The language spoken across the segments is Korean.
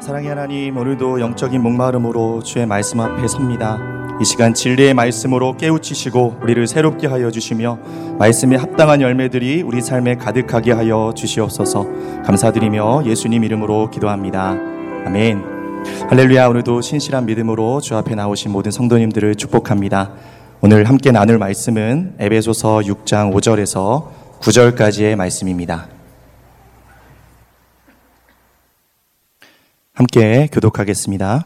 사랑의 하나님, 오늘도 영적인 목마름으로 주의 말씀 앞에 섭니다. 이 시간 진리의 말씀으로 깨우치시고 우리를 새롭게 하여 주시며 말씀에 합당한 열매들이 우리 삶에 가득하게 하여 주시옵소서 감사드리며 예수님 이름으로 기도합니다. 아멘. 할렐루야 오늘도 신실한 믿음으로 주 앞에 나오신 모든 성도님들을 축복합니다. 오늘 함께 나눌 말씀은 에베소서 6장 5절에서 9절까지의 말씀입니다. 함께 교독하겠습니다.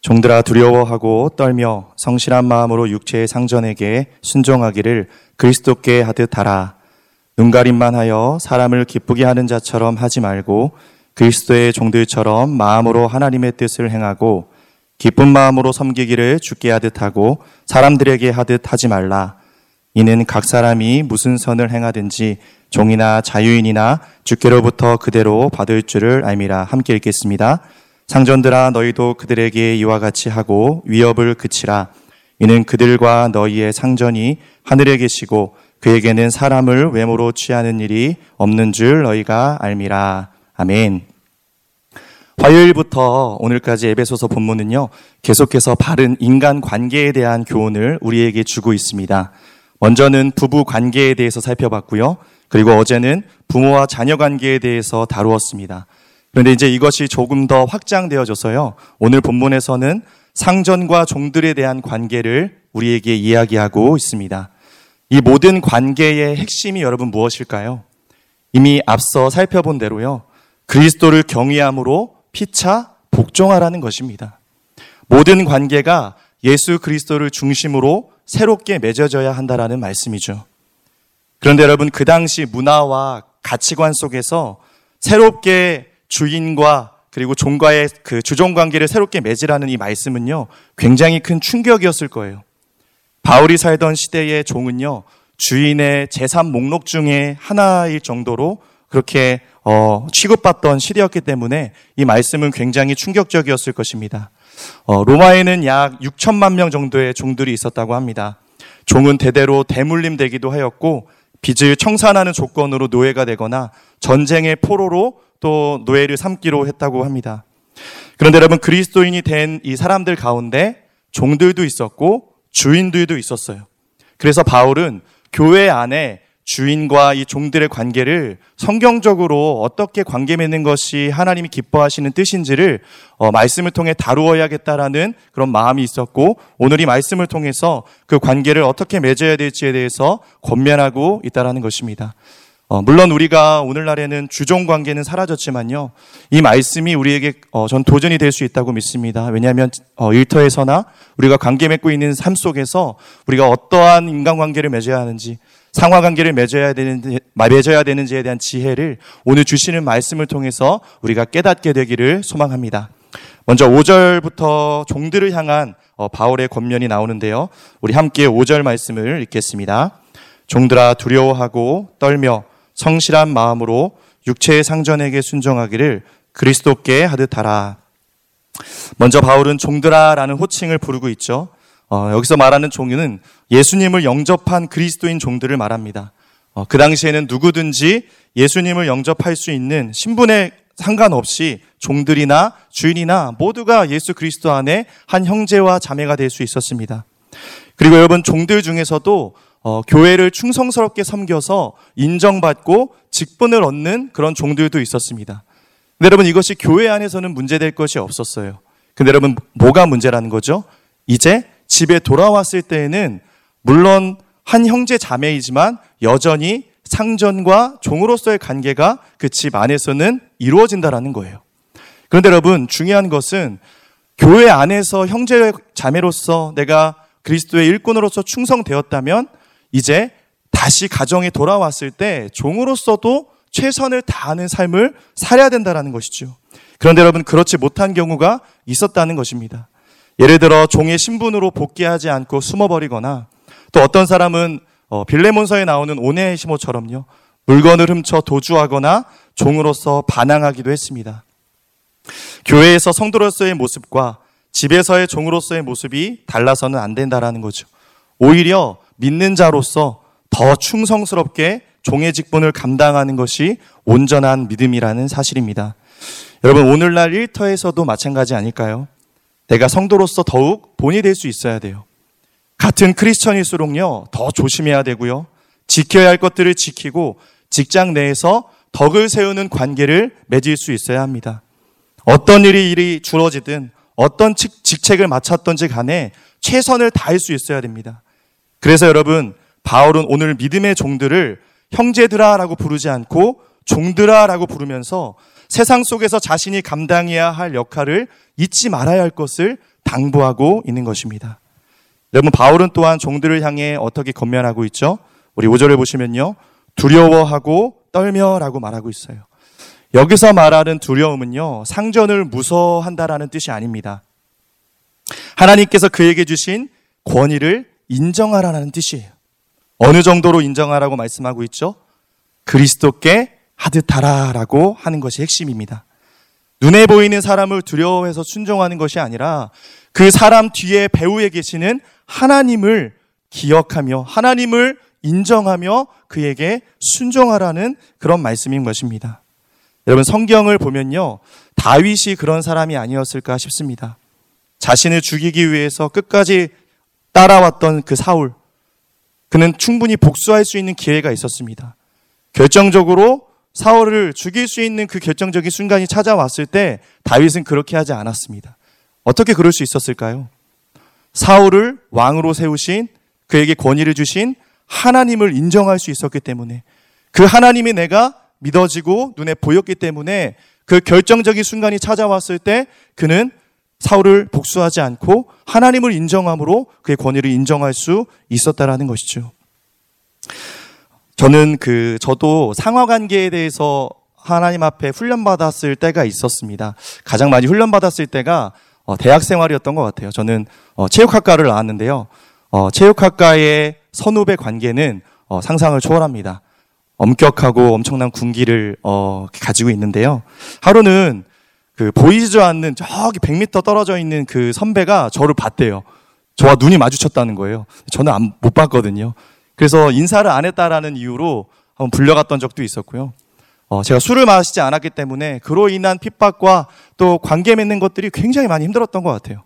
종들아 두려워하고 떨며 성실한 마음으로 육체의 상전에게 순종하기를 그리스도께 하듯 하라. 눈가림만 하여 사람을 기쁘게 하는 자처럼 하지 말고 그리스도의 종들처럼 마음으로 하나님의 뜻을 행하고 기쁜 마음으로 섬기기를 죽게 하듯 하고 사람들에게 하듯 하지 말라. 이는 각 사람이 무슨 선을 행하든지 종이나 자유인이나 주께로부터 그대로 받을 줄을 알미라. 함께 읽겠습니다. 상전들아 너희도 그들에게 이와 같이 하고 위협을 그치라. 이는 그들과 너희의 상전이 하늘에 계시고 그에게는 사람을 외모로 취하는 일이 없는 줄 너희가 알미라. 아멘. 화요일부터 오늘까지 에베소서 본문은요, 계속해서 바른 인간 관계에 대한 교훈을 우리에게 주고 있습니다. 먼저는 부부 관계에 대해서 살펴봤고요. 그리고 어제는 부모와 자녀 관계에 대해서 다루었습니다. 그런데 이제 이것이 조금 더 확장되어져서요. 오늘 본문에서는 상전과 종들에 대한 관계를 우리에게 이야기하고 있습니다. 이 모든 관계의 핵심이 여러분 무엇일까요? 이미 앞서 살펴본 대로요. 그리스도를 경외함으로 피차 복종하라는 것입니다. 모든 관계가 예수 그리스도를 중심으로 새롭게 맺어져야 한다라는 말씀이죠. 그런데 여러분 그 당시 문화와 가치관 속에서 새롭게 주인과 그리고 종과의 그 주종 관계를 새롭게 맺으라는 이 말씀은요, 굉장히 큰 충격이었을 거예요. 바울이 살던 시대의 종은요, 주인의 재산 목록 중에 하나일 정도로 그렇게 어, 취급받던 시대였기 때문에 이 말씀은 굉장히 충격적이었을 것입니다. 어, 로마에는 약 6천만 명 정도의 종들이 있었다고 합니다. 종은 대대로 대물림 되기도 하였고 빚을 청산하는 조건으로 노예가 되거나 전쟁의 포로로 또 노예를 삼기로 했다고 합니다. 그런데 여러분 그리스도인이 된 이 사람들 가운데 종들도 있었고 주인들도 있었어요. 그래서 바울은 교회 안에 주인과 이 종들의 관계를 성경적으로 어떻게 관계 맺는 것이 하나님이 기뻐하시는 뜻인지를 어, 말씀을 통해 다루어야겠다라는 그런 마음이 있었고 오늘 이 말씀을 통해서 그 관계를 어떻게 맺어야 될지에 대해서 권면하고 있다라는 것입니다. 어, 물론 우리가 오늘날에는 주종 관계는 사라졌지만요. 이 말씀이 우리에게 어, 전 도전이 될 수 있다고 믿습니다. 왜냐하면 어, 일터에서나 우리가 관계 맺고 있는 삶 속에서 우리가 어떠한 인간관계를 맺어야 하는지 상하 관계를 맺어야 되는지 맺어야 되는지에 대한 지혜를 오늘 주시는 말씀을 통해서 우리가 깨닫게 되기를 소망합니다. 먼저 5절부터 종들을 향한 어, 바울의 권면이 나오는데요. 우리 함께 5절 말씀을 읽겠습니다. 종들아 두려워하고 떨며 성실한 마음으로 육체의 상전에게 순종하기를 그리스도께 하듯 하라. 먼저 바울은 종들아라는 호칭을 부르고 있죠. 어, 여기서 말하는 종류는 예수님을 영접한 그리스도인 종들을 말합니다. 어, 그 당시에는 누구든지 예수님을 영접할 수 있는 신분에 상관없이 종들이나 주인이나 모두가 예수 그리스도 안에 한 형제와 자매가 될 수 있었습니다. 그리고 여러분 종들 중에서도 어, 교회를 충성스럽게 섬겨서 인정받고 직분을 얻는 그런 종들도 있었습니다. 근데 여러분 이것이 교회 안에서는 문제될 것이 없었어요. 근데 여러분 뭐가 문제라는 거죠? 이제 집에 돌아왔을 때에는 물론 한 형제 자매이지만 여전히 상전과 종으로서의 관계가 그 집 안에서는 이루어진다라는 거예요. 그런데 여러분 중요한 것은 교회 안에서 형제 자매로서 내가 그리스도의 일꾼으로서 충성되었다면 이제 다시 가정에 돌아왔을 때 종으로서도 최선을 다하는 삶을 살아야 된다는 것이죠. 그런데 여러분 그렇지 못한 경우가 있었다는 것입니다. 예를 들어 종의 신분으로 복귀하지 않고 숨어버리거나 또 어떤 사람은 어, 빌레몬서에 나오는 오네시모처럼요 물건을 훔쳐 도주하거나 종으로서 반항하기도 했습니다. 교회에서 성도로서의 모습과 집에서의 종으로서의 모습이 달라서는 안 된다라는 거죠. 오히려 믿는 자로서 더 충성스럽게 종의 직분을 감당하는 것이 온전한 믿음이라는 사실입니다. 여러분, 오늘날 일터에서도 마찬가지 아닐까요? 내가 성도로서 더욱 본이 될 수 있어야 돼요. 같은 크리스천일수록요, 더 조심해야 되고요. 지켜야 할 것들을 지키고 직장 내에서 덕을 세우는 관계를 맺을 수 있어야 합니다. 어떤 일이 일이 주어지든 어떤 직책을 맡았던지 간에 최선을 다할 수 있어야 됩니다. 그래서 여러분, 바울은 오늘 믿음의 종들을 형제들아 라고 부르지 않고 종들아 라고 부르면서 세상 속에서 자신이 감당해야 할 역할을 잊지 말아야 할 것을 당부하고 있는 것입니다. 여러분, 바울은 또한 종들을 향해 어떻게 건면하고 있죠? 우리 5절을 보시면요. 두려워하고 떨며라고 말하고 있어요. 여기서 말하는 두려움은요, 상전을 무서워한다라는 뜻이 아닙니다. 하나님께서 그에게 주신 권위를 인정하라는 뜻이에요. 어느 정도로 인정하라고 말씀하고 있죠? 그리스도께 하듯하라라고 하는 것이 핵심입니다. 눈에 보이는 사람을 두려워해서 순종하는 것이 아니라 그 사람 뒤에 배후에 계시는 하나님을 기억하며 하나님을 인정하며 그에게 순종하라는 그런 말씀인 것입니다. 여러분 성경을 보면요. 다윗이 그런 사람이 아니었을까 싶습니다. 자신을 죽이기 위해서 끝까지 따라왔던 그 사울. 그는 충분히 복수할 수 있는 기회가 있었습니다. 결정적으로 사울을 죽일 수 있는 그 결정적인 순간이 찾아왔을 때 다윗은 그렇게 하지 않았습니다. 어떻게 그럴 수 있었을까요? 사울을 왕으로 세우신 그에게 권위를 주신 하나님을 인정할 수 있었기 때문에 그 하나님이 내가 믿어지고 눈에 보였기 때문에 그 결정적인 순간이 찾아왔을 때 그는 사울을 복수하지 않고 하나님을 인정함으로 그의 권위를 인정할 수 있었다라는 것이죠. 저는 그 저도 상하 관계에 대해서 하나님 앞에 훈련받았을 때가 있었습니다. 가장 많이 훈련받았을 때가 어, 대학 생활이었던 것 같아요. 저는 어, 체육학과를 나왔는데요. 어, 체육학과의 선후배 관계는 어, 상상을 초월합니다. 엄격하고 엄청난 군기를 어, 가지고 있는데요. 하루는 그 보이지도 않는 저기 100m 떨어져 있는 그 선배가 저를 봤대요. 저와 눈이 마주쳤다는 거예요. 저는 안, 못 봤거든요. 그래서 인사를 안 했다라는 이유로 한번 불려갔던 적도 있었고요. 어, 제가 술을 마시지 않았기 때문에 그로 인한 핍박과 또 관계 맺는 것들이 굉장히 많이 힘들었던 것 같아요.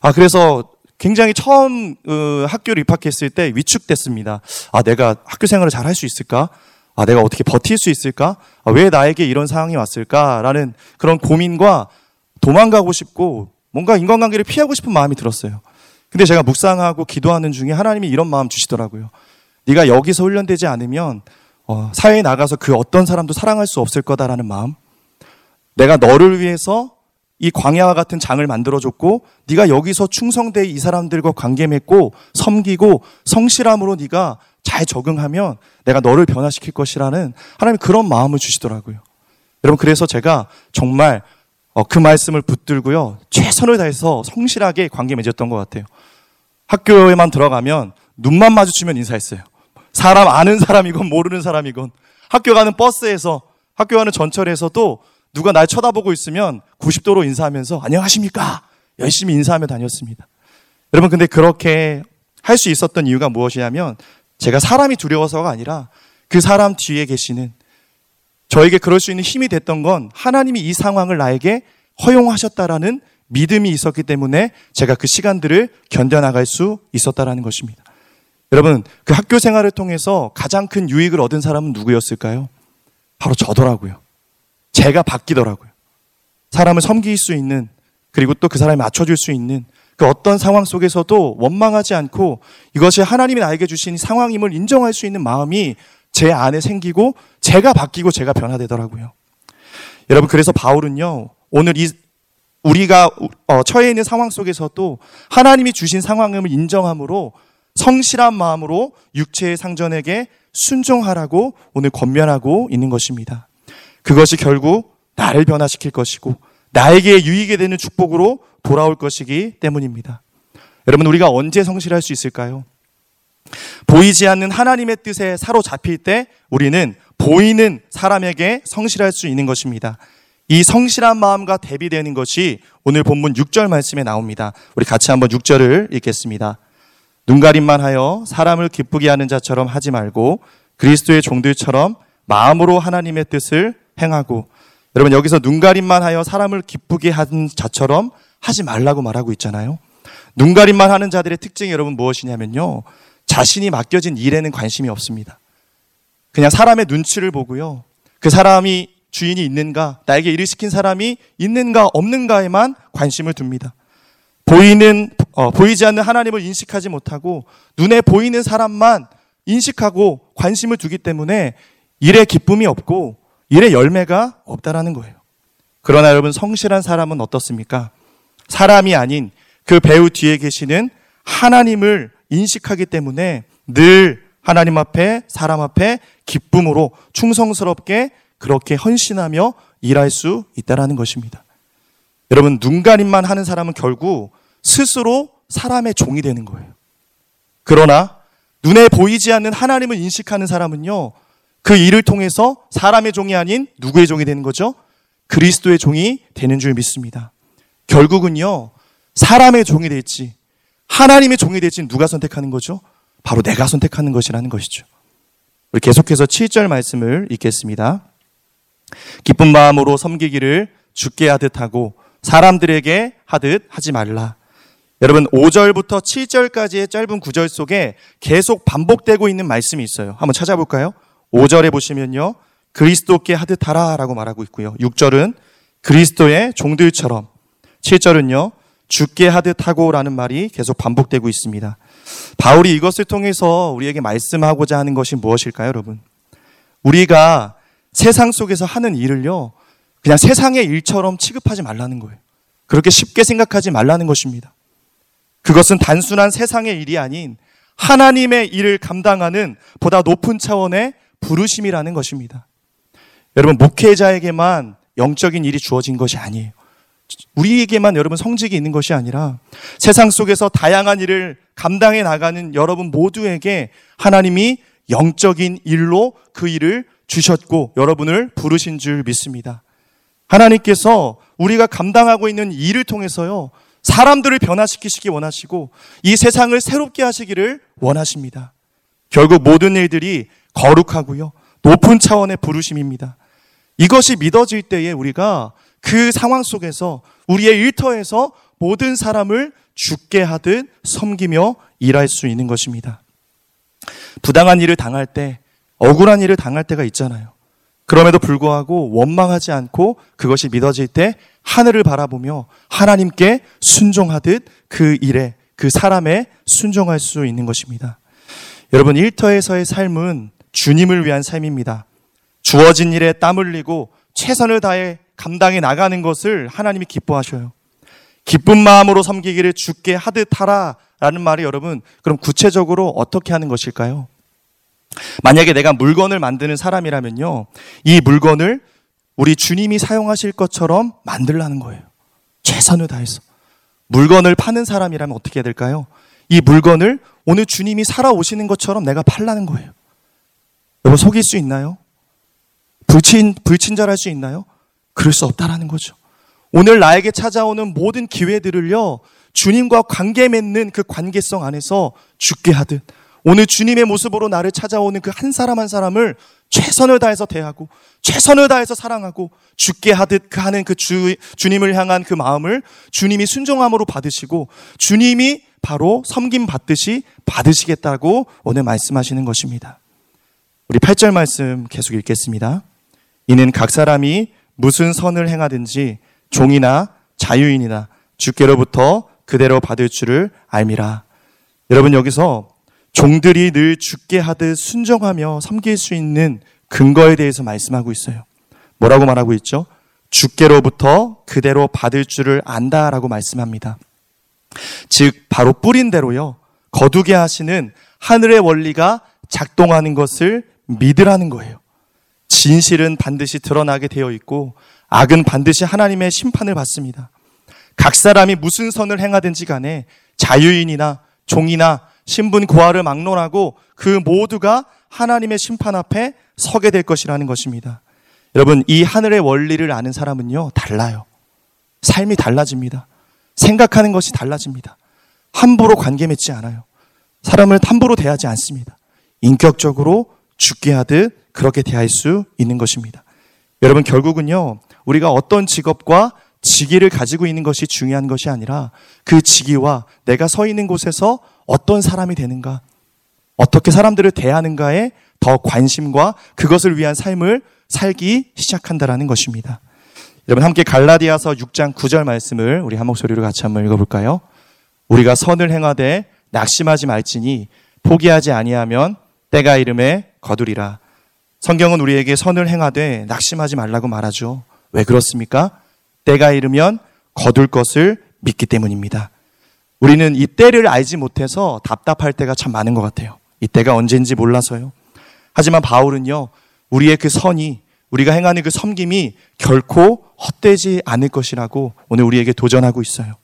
아, 그래서 굉장히 처음 어, 학교를 입학했을 때 위축됐습니다. 아, 내가 학교 생활을 잘 할 수 있을까? 아, 내가 어떻게 버틸 수 있을까? 아, 왜 나에게 이런 상황이 왔을까라는 그런 고민과 도망가고 싶고 뭔가 인간관계를 피하고 싶은 마음이 들었어요. 근데 제가 묵상하고 기도하는 중에 하나님이 이런 마음 주시더라고요. 네가 여기서 훈련되지 않으면 어, 사회에 나가서 그 어떤 사람도 사랑할 수 없을 거다라는 마음. 내가 너를 위해서 이 광야와 같은 장을 만들어줬고 네가 여기서 충성돼 이 사람들과 관계 맺고 섬기고 성실함으로 네가 잘 적응하면 내가 너를 변화시킬 것이라는 하나님 그런 마음을 주시더라고요. 여러분 그래서 제가 정말 어, 그 말씀을 붙들고요 최선을 다해서 성실하게 관계 맺었던 것 같아요. 학교에만 들어가면 눈만 마주치면 인사했어요. 사람 아는 사람이건 모르는 사람이건 학교 가는 버스에서 학교 가는 전철에서도 누가 날 쳐다보고 있으면 90도로 인사하면서 안녕하십니까? 열심히 인사하며 다녔습니다. 여러분, 근데 그렇게 할 수 있었던 이유가 무엇이냐면 제가 사람이 두려워서가 아니라 그 사람 뒤에 계시는 저에게 그럴 수 있는 힘이 됐던 건 하나님이 이 상황을 나에게 허용하셨다라는 믿음이 있었기 때문에 제가 그 시간들을 견뎌나갈 수 있었다라는 것입니다. 여러분, 그 학교 생활을 통해서 가장 큰 유익을 얻은 사람은 누구였을까요? 바로 저더라고요. 제가 바뀌더라고요. 사람을 섬길 수 있는 그리고 또 그 사람이 맞춰줄 수 있는 그 어떤 상황 속에서도 원망하지 않고 이것이 하나님이 나에게 주신 상황임을 인정할 수 있는 마음이 제 안에 생기고 제가 바뀌고 제가 변화되더라고요. 여러분 그래서 바울은요 오늘 이 우리가 어, 처해 있는 상황 속에서도 하나님이 주신 상황임을 인정함으로 성실한 마음으로 육체의 상전에게 순종하라고 오늘 권면하고 있는 것입니다. 그것이 결국 나를 변화시킬 것이고 나에게 유익이 되는 축복으로 돌아올 것이기 때문입니다. 여러분, 우리가 언제 성실할 수 있을까요? 보이지 않는 하나님의 뜻에 사로잡힐 때 우리는 보이는 사람에게 성실할 수 있는 것입니다. 이 성실한 마음과 대비되는 것이 오늘 본문 6절 말씀에 나옵니다. 우리 같이 한번 6절을 읽겠습니다. 눈가림만 하여 사람을 기쁘게 하는 자처럼 하지 말고 그리스도의 종들처럼 마음으로 하나님의 뜻을 행하고 여러분 여기서 눈가림만 하여 사람을 기쁘게 하는 자처럼 하지 말라고 말하고 있잖아요. 눈가림만 하는 자들의 특징이 여러분 무엇이냐면요. 자신이 맡겨진 일에는 관심이 없습니다. 그냥 사람의 눈치를 보고요. 그 사람이 주인이 있는가, 나에게 일을 시킨 사람이 있는가 없는가에만 관심을 둡니다. 보이는 어, 보이지 않는 하나님을 인식하지 못하고 눈에 보이는 사람만 인식하고 관심을 두기 때문에 일에 기쁨이 없고 일의 열매가 없다라는 거예요. 그러나 여러분 성실한 사람은 어떻습니까? 사람이 아닌 그 배우 뒤에 계시는 하나님을 인식하기 때문에 늘 하나님 앞에 사람 앞에 기쁨으로 충성스럽게 그렇게 헌신하며 일할 수 있다라는 것입니다. 여러분 눈 가림만 하는 사람은 결국 스스로 사람의 종이 되는 거예요. 그러나 눈에 보이지 않는 하나님을 인식하는 사람은요. 그 일을 통해서 사람의 종이 아닌 누구의 종이 되는 거죠? 그리스도의 종이 되는 줄 믿습니다. 결국은요. 사람의 종이 될지 하나님의 종이 될지 누가 선택하는 거죠? 바로 내가 선택하는 것이라는 것이죠. 우리 계속해서 7절 말씀을 읽겠습니다. 기쁜 마음으로 섬기기를 죽게 하듯 하고 사람들에게 하듯 하지 말라. 여러분 5절부터 7절까지의 짧은 구절 속에 계속 반복되고 있는 말씀이 있어요. 한번 찾아볼까요? 5절에 보시면요. 그리스도께 하듯 하라라고 말하고 있고요. 6절은 그리스도의 종들처럼 7절은요. 죽게 하듯 하고라는 말이 계속 반복되고 있습니다. 바울이 이것을 통해서 우리에게 말씀하고자 하는 것이 무엇일까요, 여러분? 우리가 세상 속에서 하는 일을요, 그냥 세상의 일처럼 취급하지 말라는 거예요. 그렇게 쉽게 생각하지 말라는 것입니다. 그것은 단순한 세상의 일이 아닌 하나님의 일을 감당하는 보다 높은 차원의 부르심이라는 것입니다. 여러분, 목회자에게만 영적인 일이 주어진 것이 아니에요. 우리에게만 여러분 성직이 있는 것이 아니라 세상 속에서 다양한 일을 감당해 나가는 여러분 모두에게 하나님이 영적인 일로 그 일을 주셨고 여러분을 부르신 줄 믿습니다. 하나님께서 우리가 감당하고 있는 일을 통해서요, 사람들을 변화시키시기 원하시고 이 세상을 새롭게 하시기를 원하십니다. 결국 모든 일들이 거룩하고요, 높은 차원의 부르심입니다. 이것이 믿어질 때에 우리가 그 상황 속에서 우리의 일터에서 모든 사람을 죽게 하듯 섬기며 일할 수 있는 것입니다. 부당한 일을 당할 때, 억울한 일을 당할 때가 있잖아요. 그럼에도 불구하고 원망하지 않고 그것이 믿어질 때 하늘을 바라보며 하나님께 순종하듯 그 일에, 그 사람에 순종할 수 있는 것입니다. 여러분, 일터에서의 삶은 주님을 위한 삶입니다. 주어진 일에 땀 흘리고 최선을 다해 감당해 나가는 것을 하나님이 기뻐하셔요. 기쁜 마음으로 섬기기를 죽게 하듯 하라 라는 말이 여러분, 그럼 구체적으로 어떻게 하는 것일까요? 만약에 내가 물건을 만드는 사람이라면요, 이 물건을 우리 주님이 사용하실 것처럼 만들라는 거예요. 최선을 다해서. 물건을 파는 사람이라면 어떻게 해야 될까요? 이 물건을 오늘 주님이 살아오시는 것처럼 내가 팔라는 거예요. 여러분, 속일 수 있나요? 불친, 불친절할 수 있나요? 그럴 수 없다라는 거죠. 오늘 나에게 찾아오는 모든 기회들을요, 주님과 관계 맺는 그 관계성 안에서 죽게 하듯, 오늘 주님의 모습으로 나를 찾아오는 그 한 사람 한 사람을 최선을 다해서 대하고, 최선을 다해서 사랑하고, 죽게 하듯 그 하는 그 주, 주님을 향한 그 마음을 주님이 순종함으로 받으시고, 주님이 바로 섬김 받듯이 받으시겠다고 오늘 말씀하시는 것입니다. 우리 8절 말씀 계속 읽겠습니다. 이는 각 사람이 무슨 선을 행하든지 종이나 자유인이나 주께로부터 그대로 받을 줄을 알미라. 여러분 여기서 종들이 늘 죽게 하듯 순종하며 섬길 수 있는 근거에 대해서 말씀하고 있어요. 뭐라고 말하고 있죠? 주께로부터 그대로 받을 줄을 안다라고 말씀합니다. 즉 바로 뿌린 대로요. 거두게 하시는 하늘의 원리가 작동하는 것을 믿으라는 거예요. 진실은 반드시 드러나게 되어 있고 악은 반드시 하나님의 심판을 받습니다. 각 사람이 무슨 선을 행하든지 간에 자유인이나 종이나 신분 고하를 막론하고 그 모두가 하나님의 심판 앞에 서게 될 것이라는 것입니다. 여러분, 이 하늘의 원리를 아는 사람은요, 달라요. 삶이 달라집니다. 생각하는 것이 달라집니다. 함부로 관계 맺지 않아요. 사람을 함부로 대하지 않습니다. 인격적으로 죽게 하듯 그렇게 대할 수 있는 것입니다. 여러분 결국은요. 우리가 어떤 직업과 직위를 가지고 있는 것이 중요한 것이 아니라 그 직위와 내가 서 있는 곳에서 어떤 사람이 되는가, 어떻게 사람들을 대하는가에 더 관심과 그것을 위한 삶을 살기 시작한다라는 것입니다. 여러분 함께 갈라디아서 6장 9절 말씀을 우리 한 목소리로 같이 한번 읽어볼까요? 우리가 선을 행하되 낙심하지 말지니 포기하지 아니하면 때가 이름에 거두리라. 성경은 우리에게 선을 행하되 낙심하지 말라고 말하죠. 왜 그렇습니까? 때가 이르면 거둘 것을 믿기 때문입니다. 우리는 이 때를 알지 못해서 답답할 때가 참 많은 것 같아요. 이 때가 언제인지 몰라서요. 하지만 바울은요, 우리의 그 선이, 우리가 행하는 그 섬김이 결코 헛되지 않을 것이라고 오늘 우리에게 도전하고 있어요.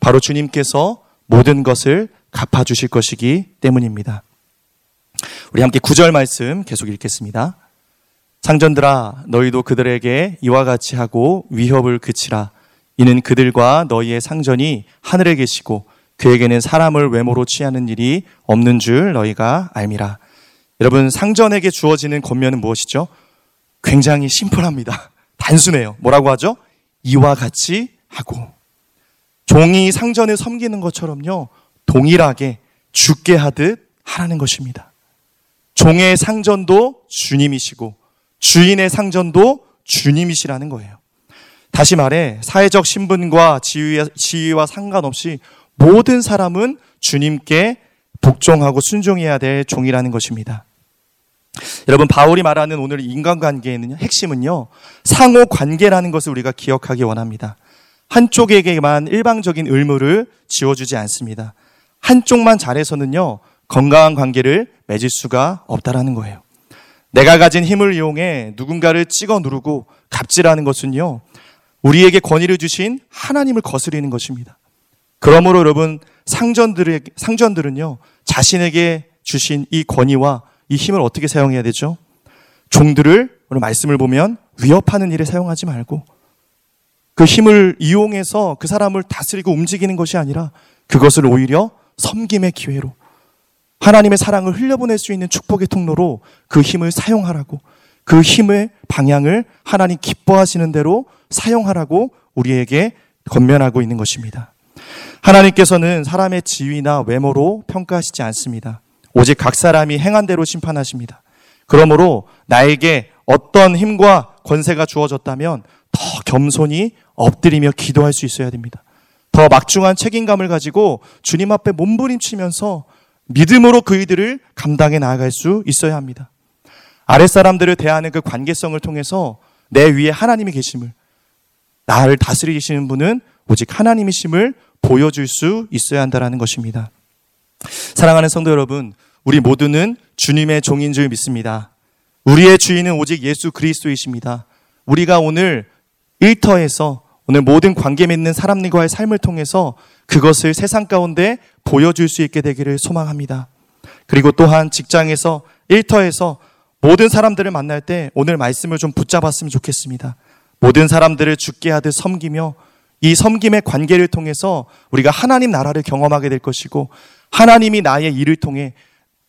바로 주님께서 모든 것을 갚아주실 것이기 때문입니다. 우리 함께 구절 말씀 계속 읽겠습니다. 상전들아 너희도 그들에게 이와 같이 하고 위협을 그치라 이는 그들과 너희의 상전이 하늘에 계시고 그에게는 사람을 외모로 취하는 일이 없는 줄 너희가 알미라. 여러분 상전에게 주어지는 권면은 무엇이죠? 굉장히 심플합니다. 단순해요. 뭐라고 하죠? 이와 같이 하고 종이 상전을 섬기는 것처럼요. 동일하게 죽게 하듯 하라는 것입니다. 종의 상전도 주님이시고 주인의 상전도 주님이시라는 거예요. 다시 말해 사회적 신분과 지위와, 상관없이 모든 사람은 주님께 복종하고 순종해야 될 종이라는 것입니다. 여러분 바울이 말하는 오늘 인간관계에는 핵심은요 상호 관계라는 것을 우리가 기억하기 원합니다. 한쪽에게만 일방적인 의무를 지워주지 않습니다. 한쪽만 잘해서는요 건강한 관계를 맺을 수가 없다라는 거예요. 내가 가진 힘을 이용해 누군가를 찍어 누르고 갑질하는 것은요 우리에게 권위를 주신 하나님을 거스리는 것입니다. 그러므로 여러분 상전들의 상전들은요 자신에게 주신 이 권위와 이 힘을 어떻게 사용해야 되죠? 종들을 오늘 말씀을 보면 위협하는 일에 사용하지 말고 그 힘을 이용해서 그 사람을 다스리고 움직이는 것이 아니라 그것을 오히려 섬김의 기회로 하나님의 사랑을 흘려보낼 수 있는 축복의 통로로 그 힘을 사용하라고 그 힘의 방향을 하나님 기뻐하시는 대로 사용하라고 우리에게 건면하고 있는 것입니다. 하나님께서는 사람의 지위나 외모로 평가하시지 않습니다. 오직 각 사람이 행한 대로 심판하십니다. 그러므로 나에게 어떤 힘과 권세가 주어졌다면 더 겸손히 엎드리며 기도할 수 있어야 됩니다. 더 막중한 책임감을 가지고 주님 앞에 몸부림치면서 믿음으로 그 이들을 감당해 나아갈 수 있어야 합니다. 아랫사람들을 대하는 그 관계성을 통해서 내 위에 하나님이 계심을 나를 다스리시는 분은 오직 하나님이심을 보여줄 수 있어야 한다는 것입니다. 사랑하는 성도 여러분, 우리 모두는 주님의 종인 줄 믿습니다. 우리의 주인은 오직 예수 그리스도이십니다. 우리가 오늘 일터에서 오늘 모든 관계 맺는 사람들과의 삶을 통해서 그것을 세상 가운데 보여줄 수 있게 되기를 소망합니다. 그리고 또한 직장에서 일터에서 모든 사람들을 만날 때 오늘 말씀을 좀 붙잡았으면 좋겠습니다. 모든 사람들을 죽게 하듯 섬기며 이 섬김의 관계를 통해서 우리가 하나님 나라를 경험하게 될 것이고 하나님이 나의 일을 통해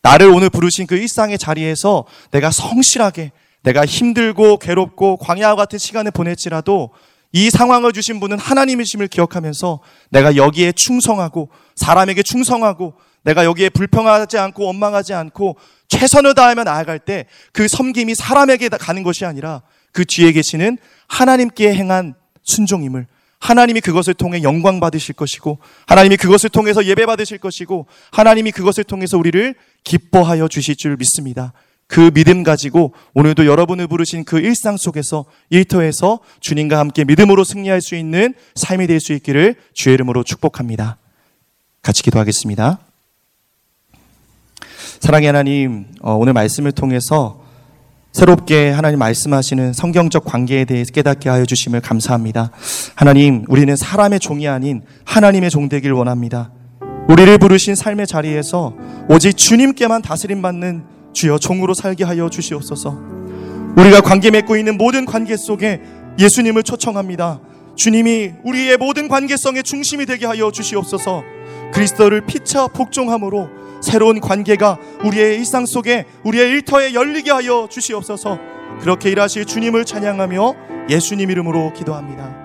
나를 오늘 부르신 그 일상의 자리에서 내가 성실하게 내가 힘들고 괴롭고 광야와 같은 시간을 보낼지라도 이 상황을 주신 분은 하나님이심을 기억하면서 내가 여기에 충성하고 사람에게 충성하고 내가 여기에 불평하지 않고 원망하지 않고 최선을 다하며 나아갈 때 그 섬김이 사람에게 가는 것이 아니라 그 뒤에 계시는 하나님께 행한 순종임을 하나님이 그것을 통해 영광 받으실 것이고 하나님이 그것을 통해서 예배 받으실 것이고 하나님이 그것을 통해서 우리를 기뻐하여 주실 줄 믿습니다. 그 믿음 가지고 오늘도 여러분을 부르신 그 일상 속에서 일터에서 주님과 함께 믿음으로 승리할 수 있는 삶이 될 수 있기를 주의 이름으로 축복합니다. 같이 기도하겠습니다. 사랑의 하나님, 어, 오늘 말씀을 통해서 새롭게 하나님 말씀하시는 성경적 관계에 대해서 깨닫게 하여 주심을 감사합니다. 하나님, 우리는 사람의 종이 아닌 하나님의 종 되길 원합니다. 우리를 부르신 삶의 자리에서 오직 주님께만 다스림 받는 주여 종으로 살게 하여 주시옵소서. 우리가 관계 맺고 있는 모든 관계 속에 예수님을 초청합니다. 주님이 우리의 모든 관계성의 중심이 되게 하여 주시옵소서. 그리스도를 피차 복종함으로 새로운 관계가 우리의 일상 속에 우리의 일터에 열리게 하여 주시옵소서. 그렇게 일하실 주님을 찬양하며 예수님 이름으로 기도합니다.